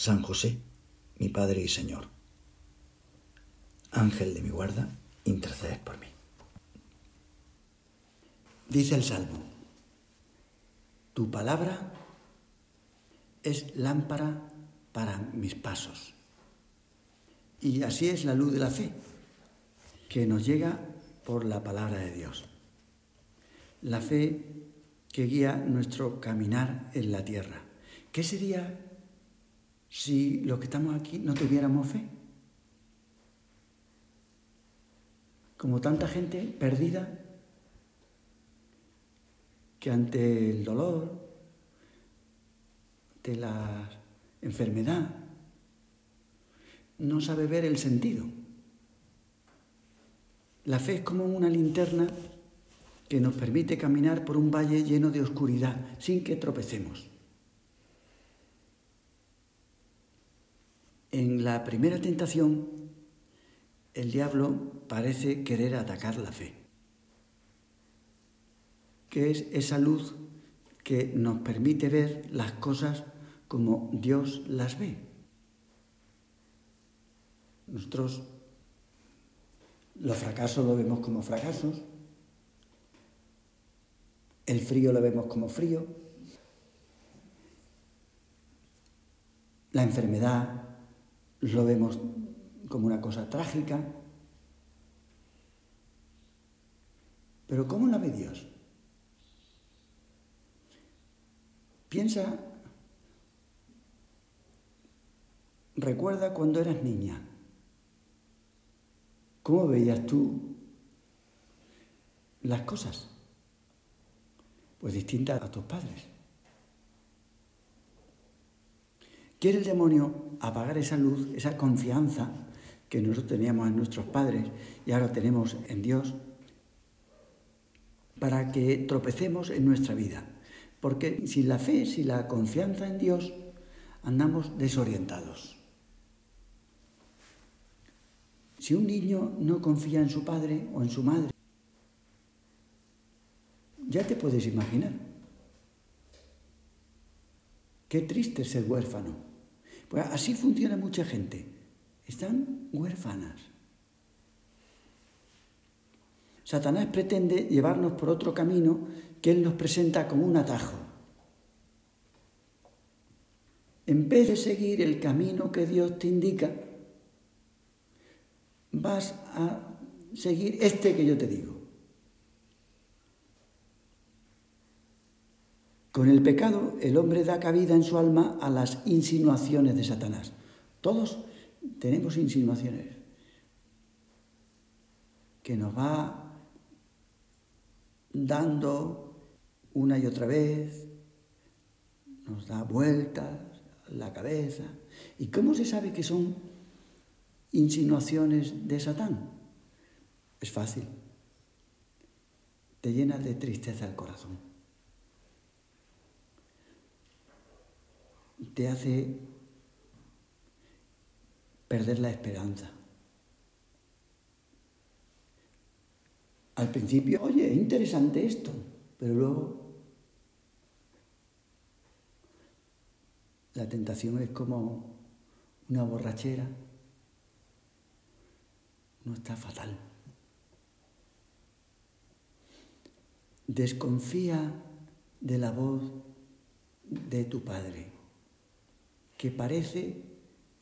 San José, mi Padre y Señor. Ángel de mi guarda, interceded por mí. Dice el Salmo, tu palabra es lámpara para mis pasos. Y así es la luz de la fe, que nos llega por la palabra de Dios. La fe que guía nuestro caminar en la tierra. ¿Qué sería si los que estamos aquí no tuviéramos fe? Como tanta gente perdida que ante el dolor, de la enfermedad, no sabe ver el sentido. La fe es como una linterna que nos permite caminar por un valle lleno de oscuridad sin que tropecemos. En la primera tentación, el diablo parece querer atacar la fe, que es esa luz que nos permite ver las cosas como Dios las ve. Nosotros los fracasos lo vemos como fracasos, el frío lo vemos como frío, la enfermedad lo vemos como una cosa trágica. Pero ¿cómo la ve Dios? Piensa, recuerda cuando eras niña. ¿Cómo veías tú las cosas? Pues distintas a tus padres. Quiere el demonio apagar esa luz, esa confianza que nosotros teníamos en nuestros padres y ahora tenemos en Dios, para que tropecemos en nuestra vida. Porque sin la fe, sin la confianza en Dios, andamos desorientados. Si un niño no confía en su padre o en su madre, ya te puedes imaginar. Qué triste ser huérfano. Pues así funciona mucha gente. Están huérfanas. Satanás pretende llevarnos por otro camino que él nos presenta como un atajo. En vez de seguir el camino que Dios te indica, vas a seguir este que yo te digo. Con el pecado el hombre da cabida en su alma a las insinuaciones de Satanás. Todos tenemos insinuaciones que nos va dando una y otra vez, nos da vueltas la cabeza. ¿Y cómo se sabe que son insinuaciones de Satán? Es fácil. Te llena de tristeza el corazón. Te hace perder la esperanza. Al principio, oye, es interesante esto, pero luego la tentación es como una borrachera. No está fatal. Desconfía de la voz de tu padre que parece,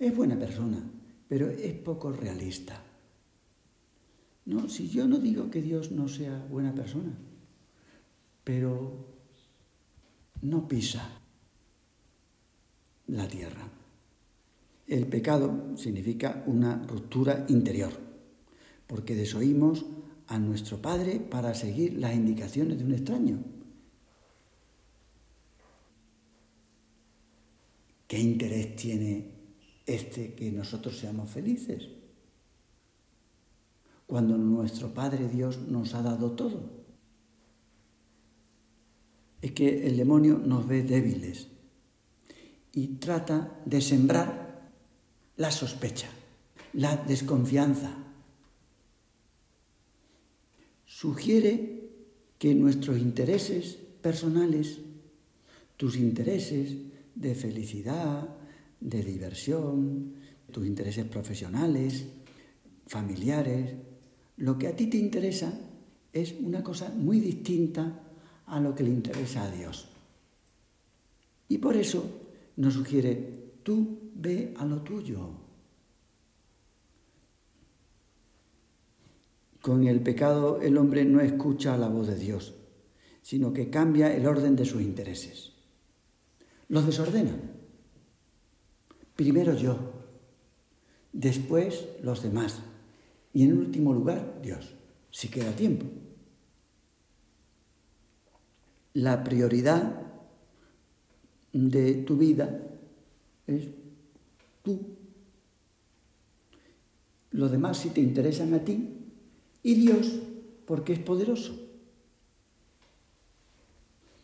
es buena persona, pero es poco realista. No, si yo no digo que Dios no sea buena persona, pero no pisa la tierra. El pecado significa una ruptura interior, porque desoímos a nuestro Padre para seguir las indicaciones de un extraño. ¿Qué interés tiene este que nosotros seamos felices? Cuando nuestro Padre Dios nos ha dado todo. Es que el demonio nos ve débiles y trata de sembrar la sospecha, la desconfianza. Sugiere que nuestros intereses personales, tus intereses de felicidad, de diversión, tus intereses profesionales, familiares, lo que a ti te interesa es una cosa muy distinta a lo que le interesa a Dios. Y por eso nos sugiere, tú ve a lo tuyo. Con el pecado el hombre no escucha la voz de Dios, sino que cambia el orden de sus intereses. Los desordena. Primero yo, después los demás y en último lugar Dios, si queda tiempo. La prioridad de tu vida es tú. Los demás si te interesan a ti y Dios porque es poderoso.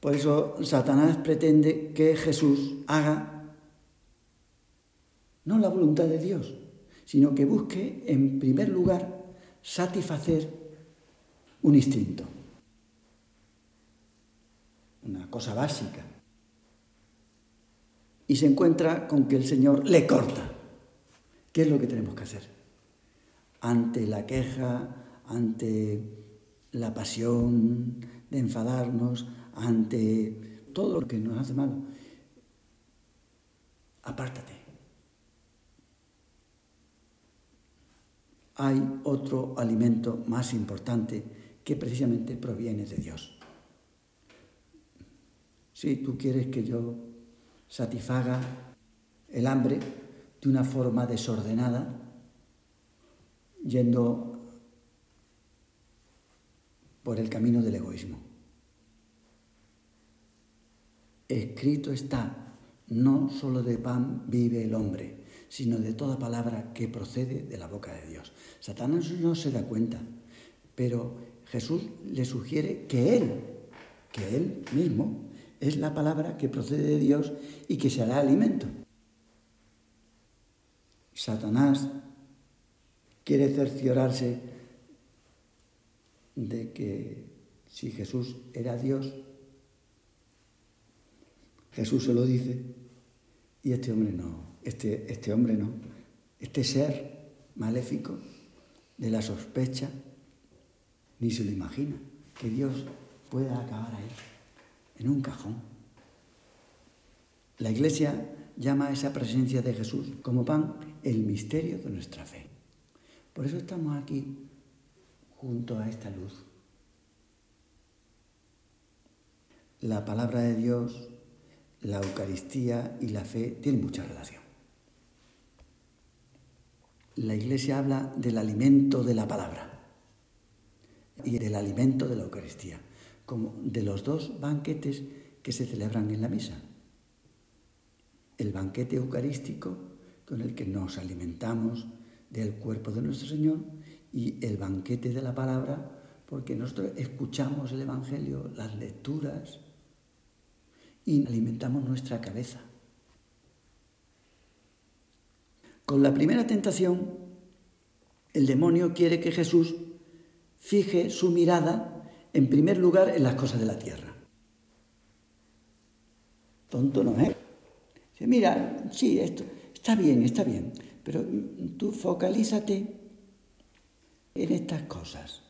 Por eso Satanás pretende que Jesús haga no la voluntad de Dios, sino que busque en primer lugar satisfacer un instinto, una cosa básica. Y se encuentra con que el Señor le corta. ¿Qué es lo que tenemos que hacer? Ante la queja, ante la pasión de enfadarnos, ante todo lo que nos hace mal. Apártate. Hay otro alimento más importante que precisamente proviene de Dios. Si tú quieres que yo satisfaga el hambre de una forma desordenada, yendo por el camino del egoísmo. Escrito está, no solo de pan vive el hombre, sino de toda palabra que procede de la boca de Dios. Satanás no se da cuenta, pero Jesús le sugiere que Él, que Él mismo, es la palabra que procede de Dios y que se hará alimento. Satanás quiere cerciorarse de que si Jesús era Dios, Jesús se lo dice y este hombre no, este, este hombre no, este ser maléfico de la sospecha ni se lo imagina, que Dios pueda acabar ahí, en un cajón. La Iglesia llama a esa presencia de Jesús como pan el misterio de nuestra fe. Por eso estamos aquí junto a esta luz. La palabra de Dios, la Eucaristía y la fe tienen mucha relación. La Iglesia habla del alimento de la palabra y del alimento de la Eucaristía, como de los dos banquetes que se celebran en la misa. El banquete eucarístico con el que nos alimentamos del cuerpo de nuestro Señor y el banquete de la palabra, porque nosotros escuchamos el Evangelio, las lecturas y alimentamos nuestra cabeza. Con la primera tentación, el demonio quiere que Jesús fije su mirada en primer lugar en las cosas de la tierra. Tonto no es. Dice, mira, sí, esto está bien, está bien, pero tú focalízate en estas cosas.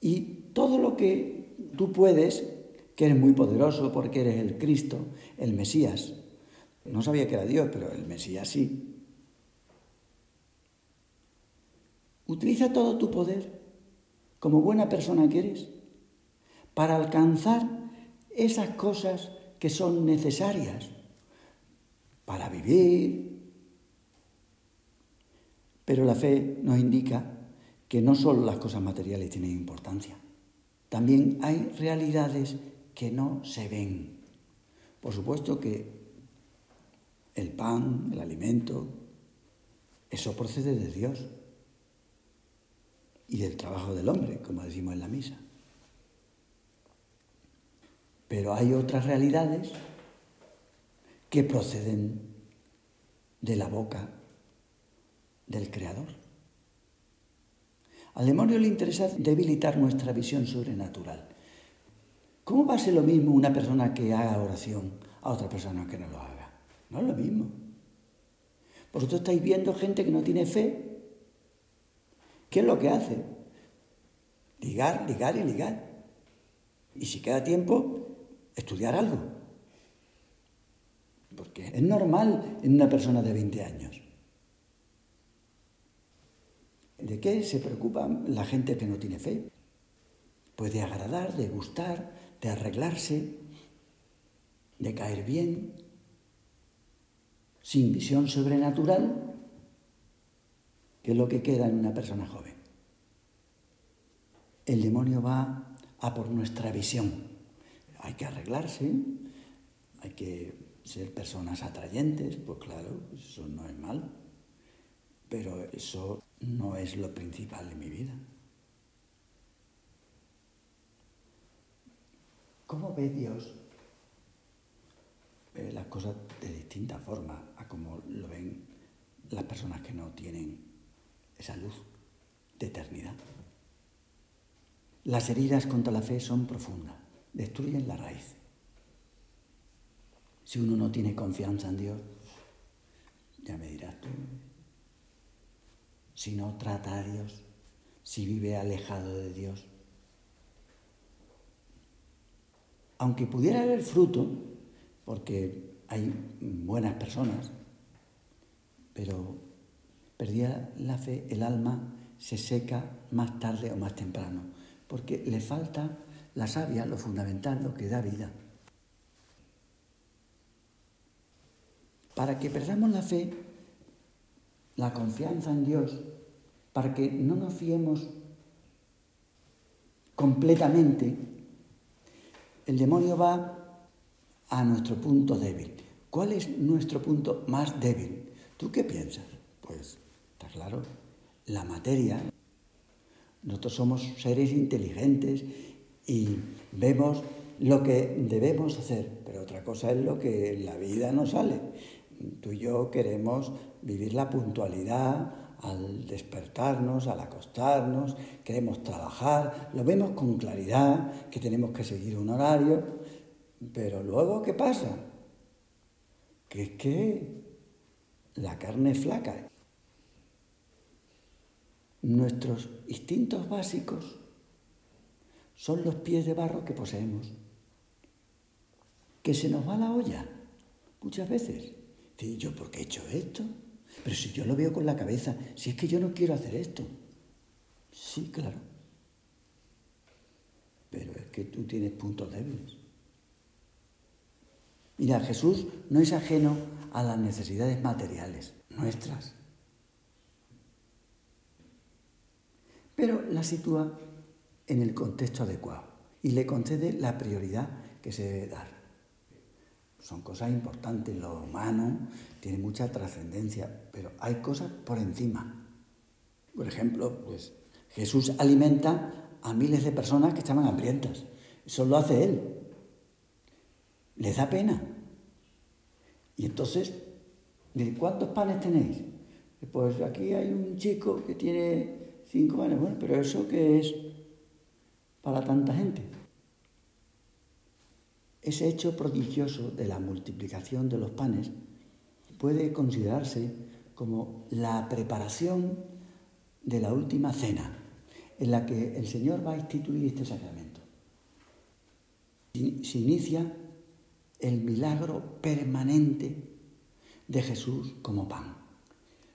Y todo lo que tú puedes, que eres muy poderoso porque eres el Cristo, el Mesías. No sabía que era Dios, pero el Mesías sí. Utiliza todo tu poder, como buena persona que eres, para alcanzar esas cosas que son necesarias para vivir, pero la fe nos indica que no solo las cosas materiales tienen importancia, también hay realidades que no se ven, Por supuesto que el pan, el alimento, eso procede de Dios y del trabajo del hombre, como decimos en la misa. Pero hay otras realidades que proceden de la boca del Creador. Al demonio le interesa debilitar nuestra visión sobrenatural. ¿Cómo va a ser lo mismo una persona que haga oración a otra persona que no lo haga? No es lo mismo. Vosotros estáis viendo gente que no tiene fe. ¿Qué es lo que hace? Ligar, ligar y ligar. Y si queda tiempo, estudiar algo. Porque es normal en una persona de 20 años. ¿De qué se preocupa la gente que no tiene fe? Pues de agradar, de gustar, de arreglarse, de caer bien, sin visión sobrenatural, que es lo que queda en una persona joven. El demonio va a por nuestra visión. Hay que arreglarse, hay que ser personas atrayentes, pues claro, eso no es mal, pero eso no es lo principal de mi vida. ¿Cómo ve Dios las cosas de distinta forma a como lo ven las personas que no tienen esa luz de eternidad. Las heridas contra la fe son profundas, destruyen la raíz. Si uno no tiene confianza en Dios, ya me dirás tú, si no trata a Dios, si vive alejado de Dios. Aunque pudiera haber fruto, porque hay buenas personas, pero perdía la fe, el alma se seca más tarde o más temprano, porque le falta la savia, lo fundamental, lo que da vida. Para que perdamos la fe, la confianza en Dios, para que no nos fiemos completamente, el demonio va a nuestro punto débil. ¿Cuál es nuestro punto más débil? ¿Tú qué piensas? Pues, está claro, la materia. Nosotros somos seres inteligentes y vemos lo que debemos hacer, pero otra cosa es lo que en la vida nos sale. Tú y yo queremos vivir la puntualidad al despertarnos, al acostarnos, queremos trabajar, lo vemos con claridad, que tenemos que seguir un horario, pero luego, ¿qué pasa? Que es que la carne es flaca. Nuestros instintos básicos son los pies de barro que poseemos. Que se nos va la olla muchas veces. ¿Y ¿yo por qué he hecho esto? Pero si yo lo veo con la cabeza, si es que yo no quiero hacer esto. Sí, claro. Pero es que tú tienes puntos débiles. Mira, Jesús no es ajeno a las necesidades materiales nuestras, pero la sitúa en el contexto adecuado y le concede la prioridad que se debe dar. Son cosas importantes, lo humano tiene mucha trascendencia, pero hay cosas por encima. Por ejemplo, pues Jesús alimenta a miles de personas que estaban hambrientas. Eso lo hace Él. Les da pena. Y entonces, ¿cuántos panes tenéis? Pues aquí hay un chico que tiene cinco panes. Bueno, pero ¿eso qué es para tanta gente? Ese hecho prodigioso de la multiplicación de los panes puede considerarse como la preparación de la última cena, en la que el Señor va a instituir este sacramento. Se inicia el milagro permanente de Jesús como pan.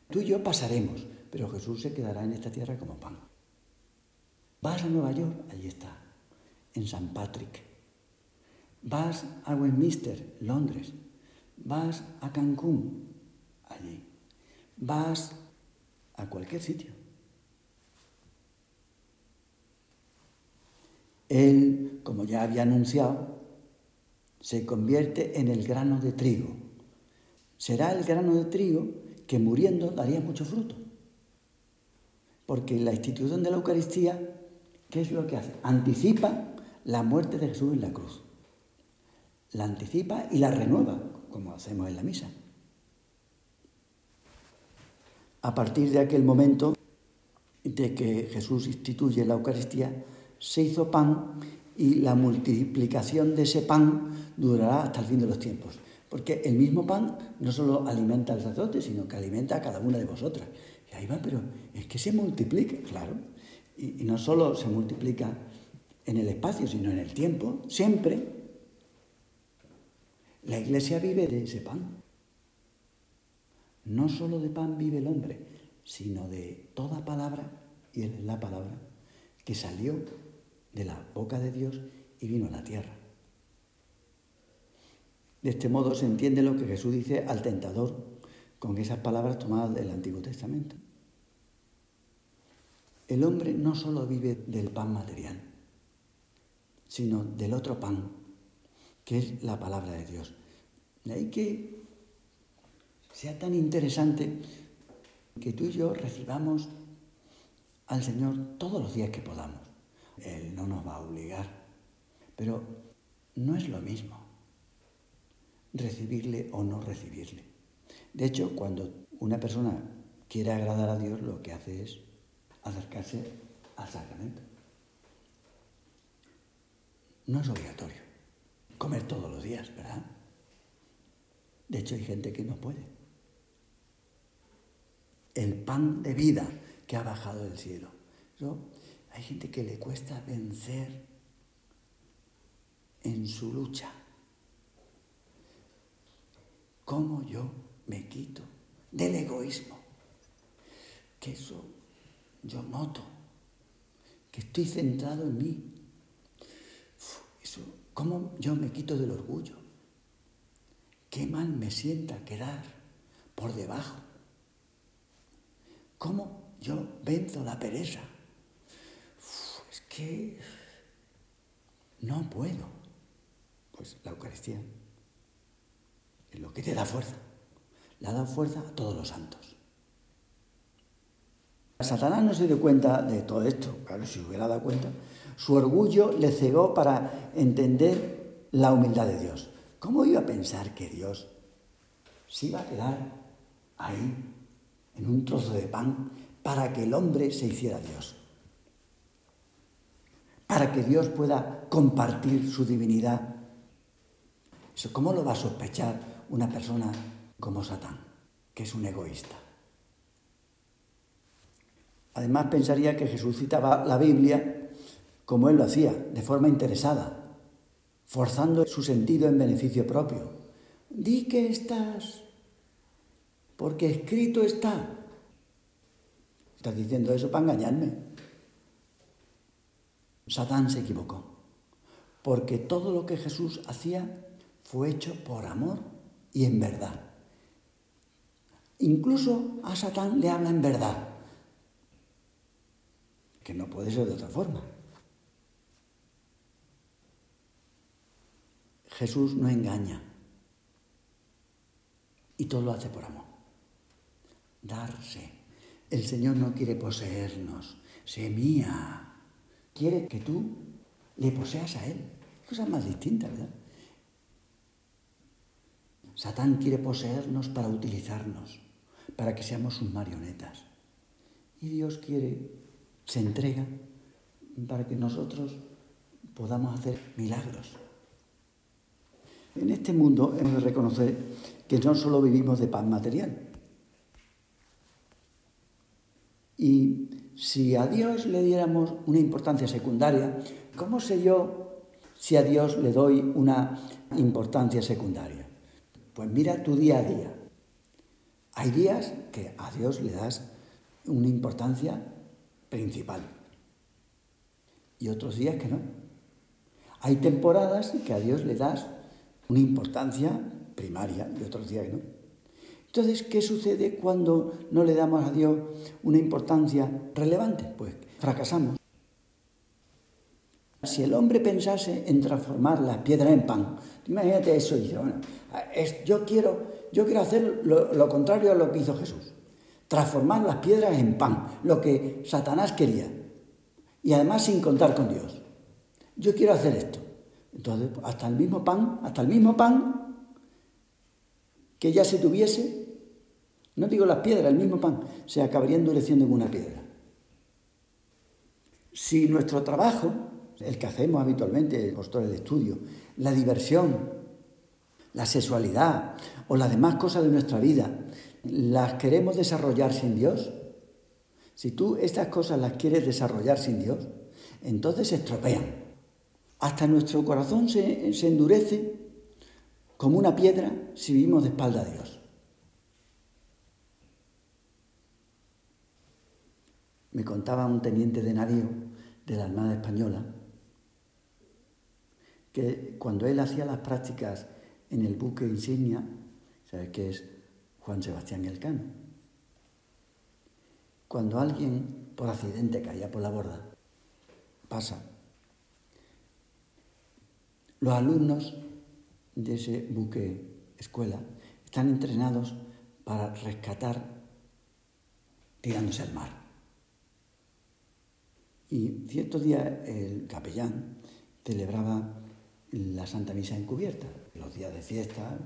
Tú y yo pasaremos, pero Jesús se quedará en esta tierra como pan. Vas a Nueva York, allí está, en San Patrick. Vas a Westminster, Londres. Vas a Cancún, allí. Vas a cualquier sitio. Él, como ya había anunciado, se convierte en el grano de trigo. Será el grano de trigo que muriendo daría mucho fruto. Porque la institución de la Eucaristía, ¿qué es lo que hace? Anticipa la muerte de Jesús en la cruz. La anticipa y la renueva, como hacemos en la misa. A partir de aquel momento de que Jesús instituye la Eucaristía, se hizo pan y la multiplicación de ese pan durará hasta el fin de los tiempos. Porque el mismo pan no solo alimenta al sacerdote, sino que alimenta a cada una de vosotras. Y ahí va, pero es que se multiplica, claro. Y, y no solo se multiplica en el espacio, sino en el tiempo, siempre. La iglesia vive de ese pan. No solo de pan vive el hombre, sino de toda palabra, y es la palabra, que salió de la boca de Dios y vino a la tierra. De este modo se entiende lo que Jesús dice al tentador con esas palabras tomadas del Antiguo Testamento. El hombre no solo vive del pan material, sino del otro pan, que es la palabra de Dios. De ahí que sea tan interesante que tú y yo recibamos al Señor todos los días que podamos. Él no nos va a obligar, pero no es lo mismo recibirle o no recibirle. De hecho, cuando una persona quiere agradar a Dios, lo que hace es acercarse al sacramento. No es obligatorio comer todos los días, ¿verdad? De hecho, hay gente que no puede. El pan de vida que ha bajado del cielo. Hay gente que le cuesta vencer en su lucha. ¿Cómo yo me quito del egoísmo? Que eso yo noto, que estoy centrado en mí. ¿Cómo yo me quito del orgullo? Qué mal me sienta quedar por debajo. ¿Cómo yo venzo la pereza? es que no puedo. Pues la Eucaristía es lo que te da fuerza. Le ha fuerza a todos los santos. Satanás no se dio cuenta de todo esto, claro, si hubiera dado cuenta, su orgullo le cegó para entender la humildad de Dios. ¿Cómo iba a pensar que Dios se iba a quedar ahí, en un trozo de pan, para que el hombre se hiciera Dios? Para que Dios pueda compartir su divinidad. ¿Cómo lo va a sospechar una persona como Satán, que es un egoísta? Además pensaría que Jesús citaba la Biblia como él lo hacía, de forma interesada, forzando su sentido en beneficio propio. Di que estás, porque escrito está. Estás diciendo eso para engañarme. Satán se equivocó, porque todo lo que Jesús hacía fue hecho por amor y en verdad. Incluso a Satán le habla en verdad que no puede ser de otra forma. Jesús no engaña y todo lo hace por amor. Darse. El Señor no quiere poseernos, se mía. Quiere que tú le poseas a Él. Cosa más distinta, ¿verdad? Satán quiere poseernos para utilizarnos, para que seamos sus marionetas. Y Dios quiere se entrega para que nosotros podamos hacer milagros. En este mundo hemos de reconocer que no solo vivimos de pan material. Y si a Dios le diéramos una importancia secundaria, ¿cómo sé yo si a Dios le doy una importancia secundaria? Pues mira tu día a día. Hay días que a Dios le das una importancia principal. Y otros días que no. Hay temporadas que a Dios le das una importancia primaria y otros días no. Entonces, ¿qué sucede cuando no le damos a Dios una importancia relevante? Pues fracasamos. Si el hombre pensase en transformar las piedras en pan, imagínate eso y dice, bueno, yo, quiero, hacer lo contrario a lo que hizo Jesús, transformar las piedras en pan, lo que Satanás quería, y además sin contar con Dios. Yo quiero hacer esto. Entonces, hasta el mismo pan, hasta el mismo pan que ya se tuviese, no digo las piedras, el mismo pan, se acabaría endureciendo en una piedra. Si nuestro trabajo, el que hacemos habitualmente, postores de estudio, la diversión, la sexualidad o las demás cosas de nuestra vida, las queremos desarrollar sin Dios, si tú estas cosas las quieres desarrollar sin Dios, entonces se estropean. Hasta nuestro corazón se, endurece como una piedra si vivimos de espalda a Dios. Me contaba un teniente de navío de la Armada Española que cuando él hacía las prácticas en el buque insignia, ¿sabes qué es Juan Sebastián Elcano? Cuando alguien por accidente caía por la borda, pasa. Los alumnos de ese buque escuela están entrenados para rescatar tirándose al mar. Y cierto día el capellán celebraba la Santa Misa encubierta, los días de fiesta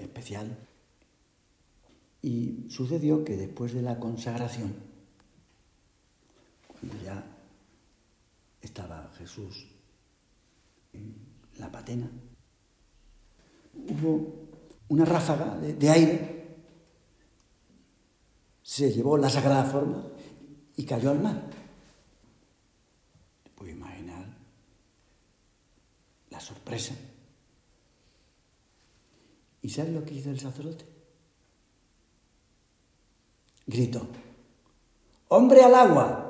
especial. Y sucedió que después de la consagración, cuando ya estaba Jesús la patena, hubo una ráfaga de, aire, se llevó la sagrada forma y cayó al mar. Te puedes imaginar la sorpresa. ¿Y sabes lo que hizo el sacerdote? Gritó, hombre al agua.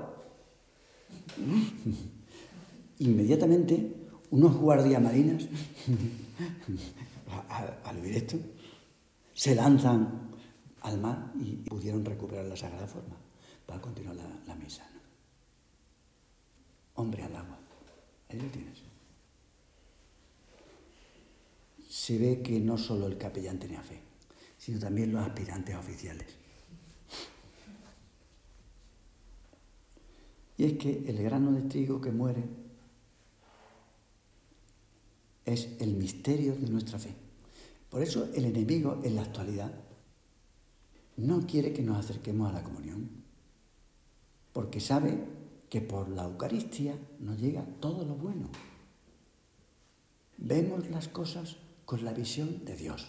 Inmediatamente unos guardias marinas al oír esto, se lanzan al mar y pudieron recuperar la sagrada forma para continuar la, misa. Hombre al agua. Ahí lo tienes. Se ve que no solo el capellán tenía fe, sino también los aspirantes oficiales. Y es que el grano de trigo que muere es el misterio de nuestra fe. Por eso el enemigo en la actualidad no quiere que nos acerquemos a la comunión, porque sabe que por la Eucaristía nos llega todo lo bueno. Vemos las cosas con la visión de Dios,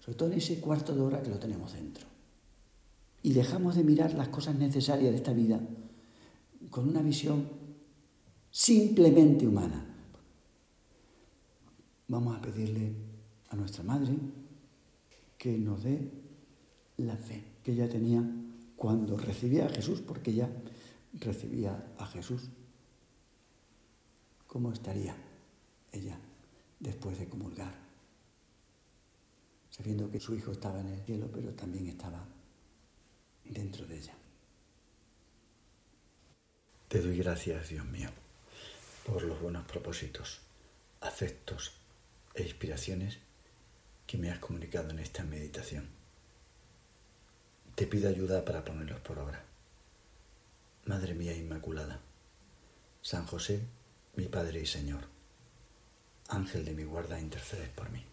sobre todo en ese cuarto de hora que lo tenemos dentro. Y dejamos de mirar las cosas necesarias de esta vida con una visión simplemente humana. Vamos a pedirle a nuestra madre que nos dé la fe que ella tenía cuando recibía a Jesús, porque ella recibía a Jesús. ¿Cómo estaría ella después de comulgar? Sabiendo que su hijo estaba en el cielo, pero también estaba dentro de ella. Te doy gracias, Dios mío, por los buenos propósitos, afectos e inspiraciones que me has comunicado en esta meditación. Te pido ayuda para ponerlos por obra. Madre mía Inmaculada, San José, mi Padre y Señor, Ángel de mi guarda, intercedes por mí.